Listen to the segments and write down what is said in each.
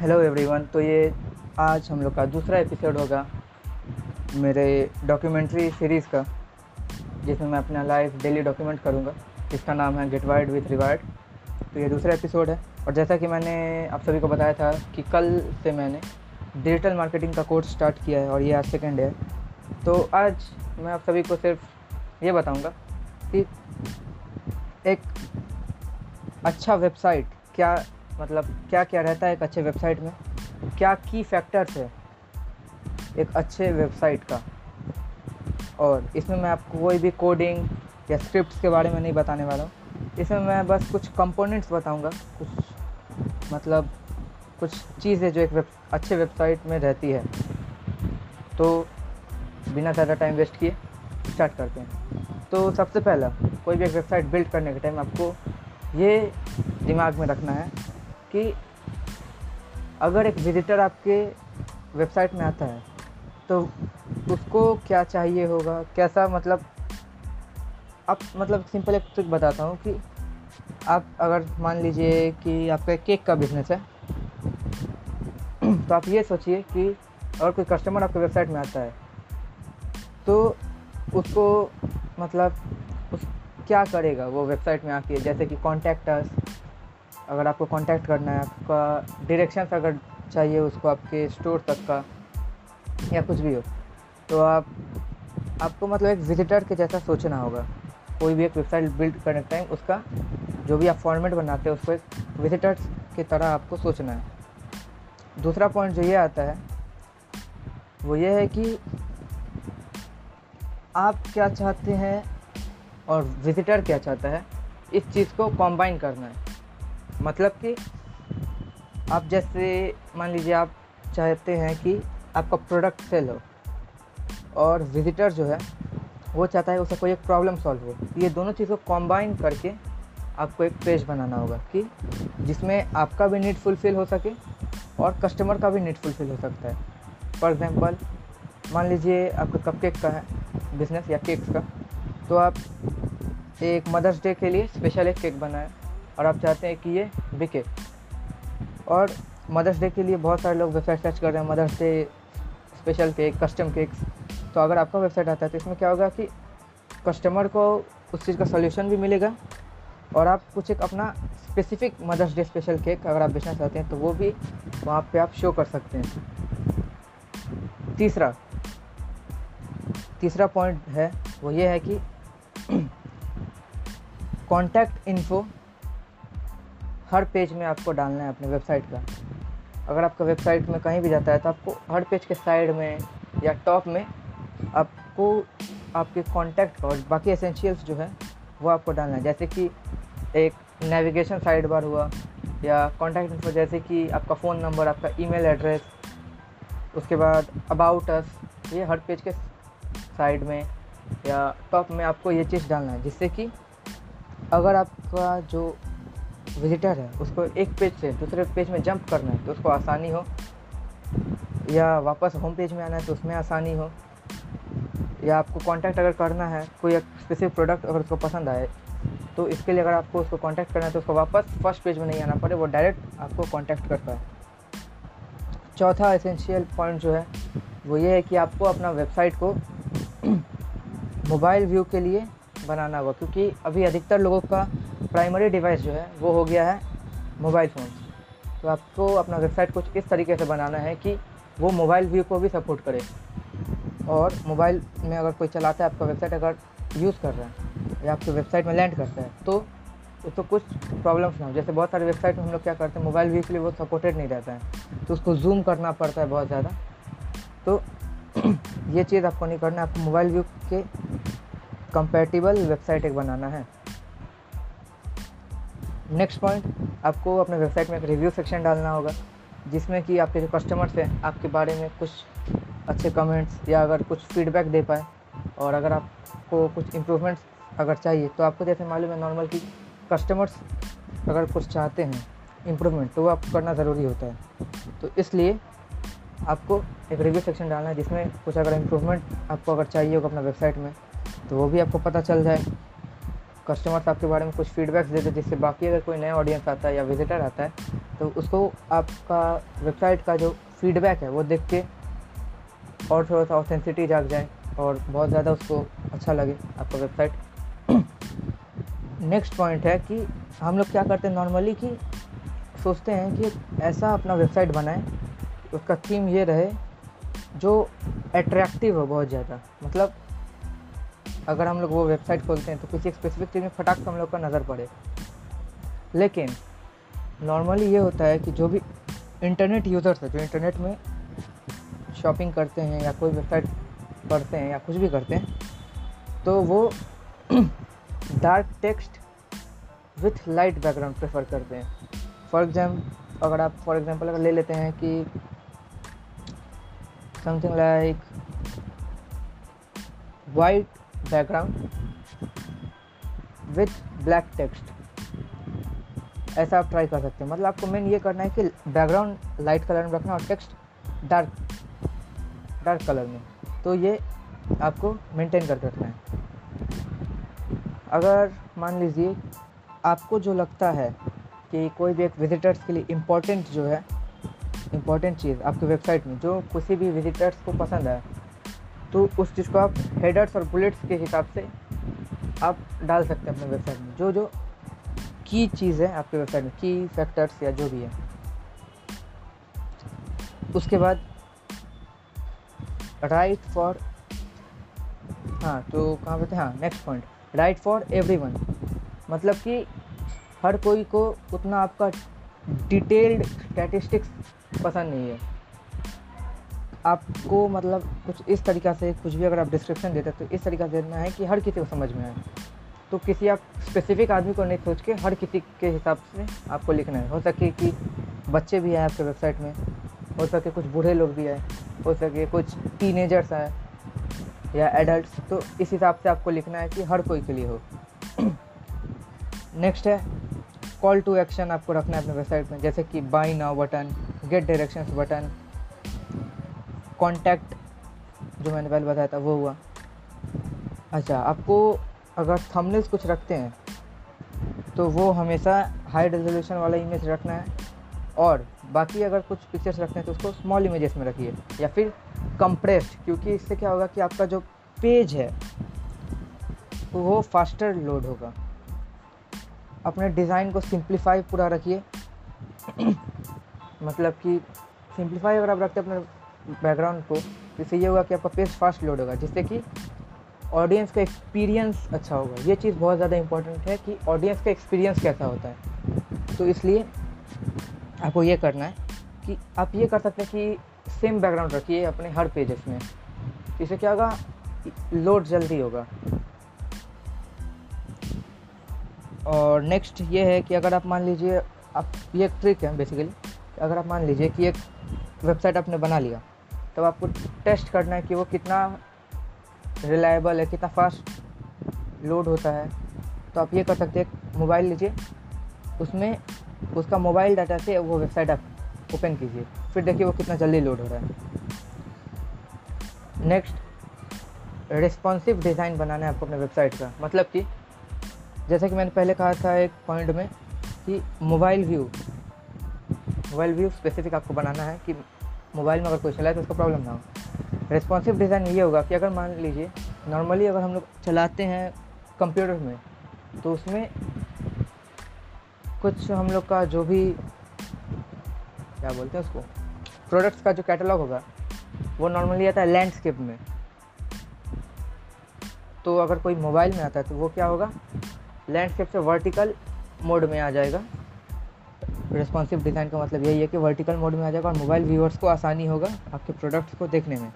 Hello everyone तो ये आज हम लोग का दूसरा एपिसोड होगा मेरे डॉक्यूमेंट्री सीरीज़ का, जिसमें मैं अपना लाइफ डेली डॉक्यूमेंट करूँगा। जिसका नाम है गेट वाइड विथ रिवार्ड तो ये दूसरा एपिसोड है। और जैसा कि मैंने आप सभी को बताया था कि कल से मैंने डिजिटल मार्केटिंग का कोर्स स्टार्ट किया है और ये आज सेकेंड है। तो आज मैं आप सभी को सिर्फ़ ये बताऊँगा कि एक अच्छा वेबसाइट क्या मतलब क्या क्या रहता है एक अच्छे वेबसाइट में? क्या की फैक्टर्स है एक अच्छे वेबसाइट का? और इसमें मैं आपको कोई भी कोडिंग या स्क्रिप्ट्स के बारे में नहीं बताने वाला हूँ। इसमें मैं बस कुछ कंपोनेंट्स बताऊँगा, कुछ मतलब कुछ चीज़ें जो एक वेब अच्छे वेबसाइट में रहती है। तो बिना ज़्यादा टाइम वेस्ट किए स्टार्ट करते हैं। तो सबसे पहला, कोई भी एक वेबसाइट बिल्ड करने के टाइम आपको ये दिमाग में रखना है कि अगर एक विज़िटर आपके वेबसाइट में आता है तो उसको क्या चाहिए होगा? कैसा मतलब आप मतलब सिंपल एक ट्रिक बताता हूँ कि आप अगर मान लीजिए कि आपका केक का बिज़नेस है तो आप ये सोचिए कि अगर कोई कस्टमर आपके वेबसाइट में आता है तो उसको मतलब उस क्या करेगा वो वेबसाइट में आके? जैसे कि कॉन्टैक्ट अस अगर आपको कांटेक्ट करना है, आपका डायरेक्शंस अगर चाहिए उसको आपके स्टोर तक का, या कुछ भी हो तो आप, आपको मतलब एक विजिटर के जैसा सोचना होगा। कोई भी एक वेबसाइट बिल्ड करने टाइम उसका जो भी आप फॉर्मेट बनाते हैं, उसको एक विजिटर्स की तरह आपको सोचना है। दूसरा पॉइंट जो ये आता है, वो ये है कि आप क्या चाहते हैं और विजिटर क्या चाहता है, इस चीज़ को कॉम्बाइन करना है। मतलब कि आप जैसे मान लीजिए आप चाहते हैं कि आपका प्रोडक्ट सेल हो और विजिटर जो है, वो चाहता है उसे कोई एक प्रॉब्लम सॉल्व हो ये दोनों चीज़ को कॉम्बाइन करके आपको एक पेज बनाना होगा कि जिसमें आपका भी नीड फुलफ़िल हो सके और कस्टमर का भी नीड फुलफ़िल हो सकता है। फॉर एग्ज़ाम्पल मान लीजिए आपका कप केक का है बिज़नेस या केक्स का तो आप एक मदर्स डे के लिए स्पेशल एक केक बनाएँ। और आप चाहते हैं कि ये बिके। और मदर्स डे के लिए बहुत सारे लोग वेबसाइट सर्च कर रहे हैं Mother's Day special cake custom cakes तो अगर आपका वेबसाइट आता है तो इसमें क्या होगा कि कस्टमर को उस चीज़ का सोल्यूशन भी मिलेगा और आप कुछ एक अपना specific Mother's Day special cake अगर आप बेचना चाहते हैं तो वो भी वहाँ पे आप शो कर सकते हैं। तीसरा तीसरा पॉइंट है, वो ये है कि कॉन्टैक्ट इन्फो हर पेज में आपको डालना है अपने वेबसाइट का। अगर आपका वेबसाइट में कहीं भी जाता है तो आपको हर पेज के साइड में या टॉप में आपको आपके कॉन्टैक्ट और बाकी एसेंशियल्स जो है, वो आपको डालना है। जैसे कि एक नेविगेशन साइड बार हुआ, या कॉन्टैक्ट इन्फो जैसे कि आपका फ़ोन नंबर आपका ईमेल एड्रेस उसके बाद अबाउट अस ये हर पेज के साइड में या टॉप में आपको ये चीज़ डालना है, जिससे कि अगर आपका जो विजिटर है, उसको एक पेज से दूसरे पेज में जंप करना है तो उसको आसानी हो। या वापस होम पेज में आना है तो उसमें आसानी हो। या आपको कांटेक्ट अगर करना है, कोई एक स्पेसिफिक प्रोडक्ट अगर उसको पसंद आए तो इसके लिए अगर आपको उसको कांटेक्ट करना है तो उसको वापस फ़र्स्ट पेज में नहीं आना पड़े, वो डायरेक्ट आपको कांटेक्ट कर पाए चौथा एसेंशियल पॉइंट जो है, वो ये है कि आपको अपना वेबसाइट को मोबाइल व्यू के लिए बनाना होगा, क्योंकि अभी अधिकतर लोगों का प्राइमरी डिवाइस जो है, वो हो गया है मोबाइल फ़ोन तो आपको अपना वेबसाइट कुछ इस तरीके से बनाना है कि वो मोबाइल व्यू को भी सपोर्ट करे। और मोबाइल में अगर कोई चलाता है, आपका वेबसाइट अगर यूज़ कर रहा है या आपकी वेबसाइट में लैंड करता है तो उसको कुछ प्रॉब्लम्स ना हो। जैसे बहुत सारे वेबसाइट में हम लोग क्या करते हैं मोबाइल व्यू के लिए वो सपोर्टेड नहीं रहता है। तो उसको जूम करना पड़ता है बहुत ज़्यादा। तो ये चीज़ आपको नहीं करना है, आपको मोबाइल व्यू के कंपेटिबल वेबसाइट एक बनाना है। नेक्स्ट पॉइंट आपको अपने वेबसाइट में एक रिव्यू सेक्शन डालना होगा, जिसमें कि आपके जो कस्टमर्स हैं, आपके बारे में कुछ अच्छे कमेंट्स या अगर कुछ फीडबैक दे पाए, और अगर आपको कुछ इम्प्रूवमेंट्स अगर चाहिए तो आपको जैसे मालूम है नॉर्मल कि कस्टमर्स अगर कुछ चाहते हैं इम्प्रूवमेंट तो वो आपको करना ज़रूरी होता है। तो इसलिए आपको एक रिव्यू सेक्शन डालना है, जिसमें कुछ अगर इम्प्रूवमेंट आपको अगर चाहिए होगा अपना वेबसाइट में तो वो भी आपको पता चल जाए। कस्टमर्स आपके बारे में कुछ फीडबैक्स देते जिससे बाकी अगर कोई नया ऑडियंस आता है या विजिटर आता है तो उसको आपका वेबसाइट का जो फीडबैक है, वो देख के और थोड़ा सा ऑथेंसिटी जाग जाए और बहुत ज़्यादा उसको अच्छा लगे आपका वेबसाइट नेक्स्ट पॉइंट है कि हम लोग क्या करते हैं नॉर्मली कि सोचते हैं कि ऐसा अपना वेबसाइट बनाएँ, उसका थीम ये रहे, जो अट्रैक्टिव हो बहुत ज़्यादा। मतलब अगर हम लोग वो वेबसाइट खोलते हैं तो किसी स्पेसिफिक चीज़ में फटाक से हम लोग का नज़र पड़े। लेकिन नॉर्मली ये होता है कि जो भी इंटरनेट यूज़र्स है, जो इंटरनेट में शॉपिंग करते हैं, या कोई वेबसाइट पढ़ते हैं, या कुछ भी करते हैं तो वो dark text with light background prefer करते हैं। फॉर एग्ज़ाम्पल अगर आप फॉर एग्जांपल अगर ले लेते हैं कि something like white background with black text ऐसा आप ट्राई कर सकते हैं। मतलब आपको मेन ये करना है कि बैकग्राउंड लाइट कलर में रखना और टेक्स्ट डार्क डार्क कलर में। तो ये आपको मेंटेन करके रखना है। अगर मान लीजिए आपको जो लगता है कि कोई भी एक विजिटर्स के लिए इम्पोर्टेंट जो है इम्पोर्टेंट चीज़ आपके वेबसाइट में, जो किसी भी विजिटर्स को पसंद है तो उस चीज़ को आप हेडर्स और बुलेट्स के हिसाब से आप डाल सकते हैं अपने वेबसाइट में। जो जो की चीज़ है आपके वेबसाइट में की फैक्टर्स या जो भी है। उसके बाद राइट फॉर हाँ तो कहाँ पे थे? हाँ next point right for every one मतलब कि हर कोई को उतना आपका डिटेल्ड स्टैटिस्टिक्स पसंद नहीं है। आपको मतलब कुछ इस तरीक़ा से, कुछ भी अगर आप डिस्क्रिप्शन देते तो इस तरीक़ा से देना है कि हर किसी को समझ में आए। तो किसी आप स्पेसिफिक आदमी को नहीं सोच के हर किसी के हिसाब से आपको लिखना है। हो सके कि बच्चे भी आए आपके वेबसाइट में, हो सके कुछ बूढ़े लोग भी आए, हो सके कुछ टीनेजर्स आए या एडल्ट तो इस हिसाब से आपको लिखना है कि हर कोई के लिए हो। नेक्स्ट है कॉल टू एक्शन आपको रखना है अपने वेबसाइट में, जैसे कि buy now button get directions button contact जो मैंने पहले बताया था, वो हुआ। अच्छा आपको अगर थंबनेल्स कुछ रखते हैं तो वो हमेशा हाई रेजोल्यूशन वाला इमेज रखना है और बाकी अगर कुछ पिक्चर्स रखते हैं तो उसको स्मॉल इमेजेस में रखिए या फिर कंप्रेस्ड क्योंकि इससे क्या होगा कि आपका जो पेज है, वो फास्टर लोड होगा। अपने डिज़ाइन को सिंप्लीफाई पूरा रखिए। मतलब कि सिंप्लीफाई अगर आप रखते हैं, अपने बैकग्राउंड को तो इससे ये होगा कि आपका पेज फास्ट लोड होगा, जिससे कि ऑडियंस का एक्सपीरियंस अच्छा होगा। ये चीज़ बहुत ज़्यादा इंपॉर्टेंट है कि ऑडियंस का एक्सपीरियंस कैसा होता है। तो इसलिए आपको ये करना है कि आप ये कर सकते हैं कि सेम बैकग्राउंड रखिए अपने हर पेजेस में। इससे क्या होगा? लोड जल्दी होगा। और नेक्स्ट ये है कि अगर आप मान लीजिए, आप ये एक ट्रिक है बेसिकली अगर आप मान लीजिए कि एक वेबसाइट आपने बना लिया तब आपको टेस्ट करना है कि वो कितना रिलायबल है, कितना फास्ट लोड होता है। तो आप ये कर सकते हैं मोबाइल लीजिए, उसमें उसका मोबाइल डाटा से वो वेबसाइट आप ओपन कीजिए। फिर देखिए वो कितना जल्दी लोड हो रहा है। नेक्स्ट रिस्पॉन्सिव डिज़ाइन बनाना है आपको अपने वेबसाइट का। मतलब कि, जैसे कि मैंने पहले कहा था एक पॉइंट में कि mobile view mobile view specific आपको बनाना है कि मोबाइल में अगर कोई चलाए तो उसका प्रॉब्लम ना हो। रिस्पॉन्सिव डिज़ाइन ये होगा कि अगर मान लीजिए नॉर्मली अगर हम लोग चलाते हैं कंप्यूटर में तो उसमें कुछ हम लोग का जो भी, क्या बोलते हैं उसको प्रोडक्ट्स का जो कैटलॉग होगा, वो नॉर्मली आता है लैंडस्केप में। तो अगर कोई मोबाइल में आता है तो वो क्या होगा? लैंडस्केप से वर्टिकल मोड में आ जाएगा। रिस्पॉन्सिव डिज़ाइन का मतलब यही है कि वर्टिकल मोड में आ जाएगा और मोबाइल व्यूअर्स को आसानी होगा आपके प्रोडक्ट्स को देखने में।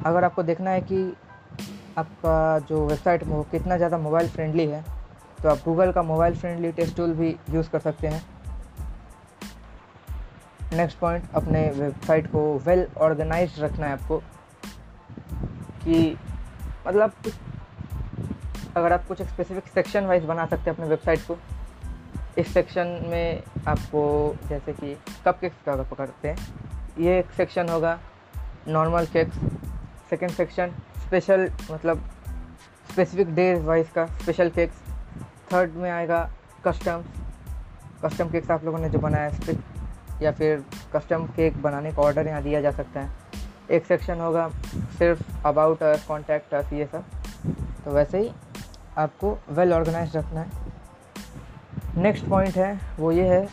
अगर आपको देखना है कि आपका जो वेबसाइट वो कितना ज़्यादा मोबाइल फ्रेंडली है तो आप गूगल का मोबाइल फ्रेंडली टेस्ट टूल भी यूज़ कर सकते हैं। नेक्स्ट पॉइंट अपने वेबसाइट को वेल ऑर्गेनाइज रखना है आपको। कि मतलब अगर आप कुछ स्पेसिफिक सेक्शन वाइज बना सकते हैं अपने वेबसाइट को इस सेक्शन में आपको जैसे कि कप केक्स का पकड़ते हैं। ये एक सेक्शन होगा normal cakes second section special मतलब स्पेसिफिक डे वाइज का स्पेशल केक्स थर्ड में आएगा कस्टम्स कस्टम केक्स आप लोगों ने जो बनाया है या फिर कस्टम केक बनाने का ऑर्डर यहाँ दिया जा सकता है। एक सेक्शन होगा, सिर्फ़ अबाउट अस कॉन्टैक्ट अस ये सब। तो वैसे ही आपको वेल ऑर्गेनाइज रखना है। नेक्स्ट पॉइंट है, वो ये है,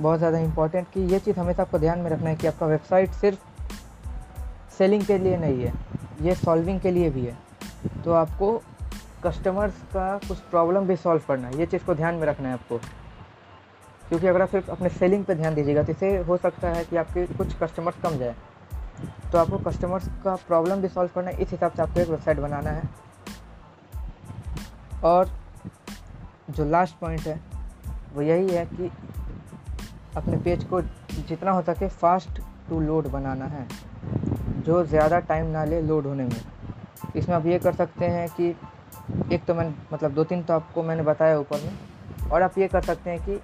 बहुत ज़्यादा इंपॉर्टेंट कि ये चीज़ हमेशा आपको ध्यान में रखना है कि आपका वेबसाइट सिर्फ़ सेलिंग के लिए नहीं है, ये सॉल्विंग के लिए भी है। तो आपको कस्टमर्स का कुछ प्रॉब्लम भी सॉल्व करना है, ये चीज़ को ध्यान में रखना है आपको। क्योंकि अगर आप सिर्फ़ अपने सेलिंग पे ध्यान दीजिएगा तो इससे हो सकता है कि आपके कुछ कस्टमर्स कम जाए। तो आपको कस्टमर्स का प्रॉब्लम भी सॉल्व करना है, इस हिसाब से आपको एक वेबसाइट बनाना है। और जो लास्ट पॉइंट है वो यही है कि अपने पेज को जितना हो सके फास्ट टू लोड बनाना है। जो ज़्यादा टाइम ना ले लोड होने में। इसमें आप ये कर सकते हैं कि एक तो मैंने मतलब दो तीन तो आपको मैंने बताया ऊपर में। और आप ये कर सकते हैं कि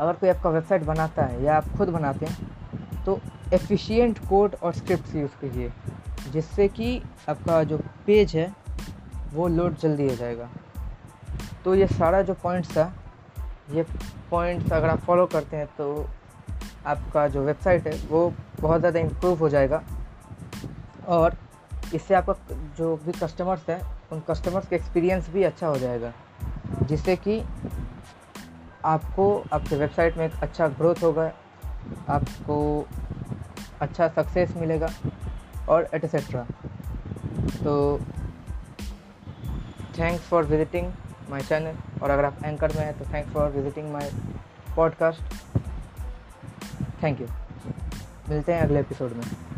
अगर कोई आपका वेबसाइट बनाता है या आप खुद बनाते हैं तो एफिशिएंट कोड और स्क्रिप्ट यूज़ कीजिए, जिससे कि आपका जो पेज है, वो लोड जल्दी हो जाएगा। तो ये सारा जो पॉइंट्स था ये पॉइंट्स अगर आप फॉलो करते हैं तो आपका जो वेबसाइट है, वो बहुत ज़्यादा इम्प्रूव हो जाएगा। और इससे आपका जो भी कस्टमर्स हैं, उन कस्टमर्स का एक्सपीरियंस भी अच्छा हो जाएगा, जिससे कि आपको आपके वेबसाइट में अच्छा ग्रोथ होगा, आपको अच्छा सक्सेस मिलेगा और एटसेट्रा तो thanks for visiting my channel और अगर आप एंकर में हैं तो thanks for visiting my podcast thank you मिलते हैं अगले एपिसोड में.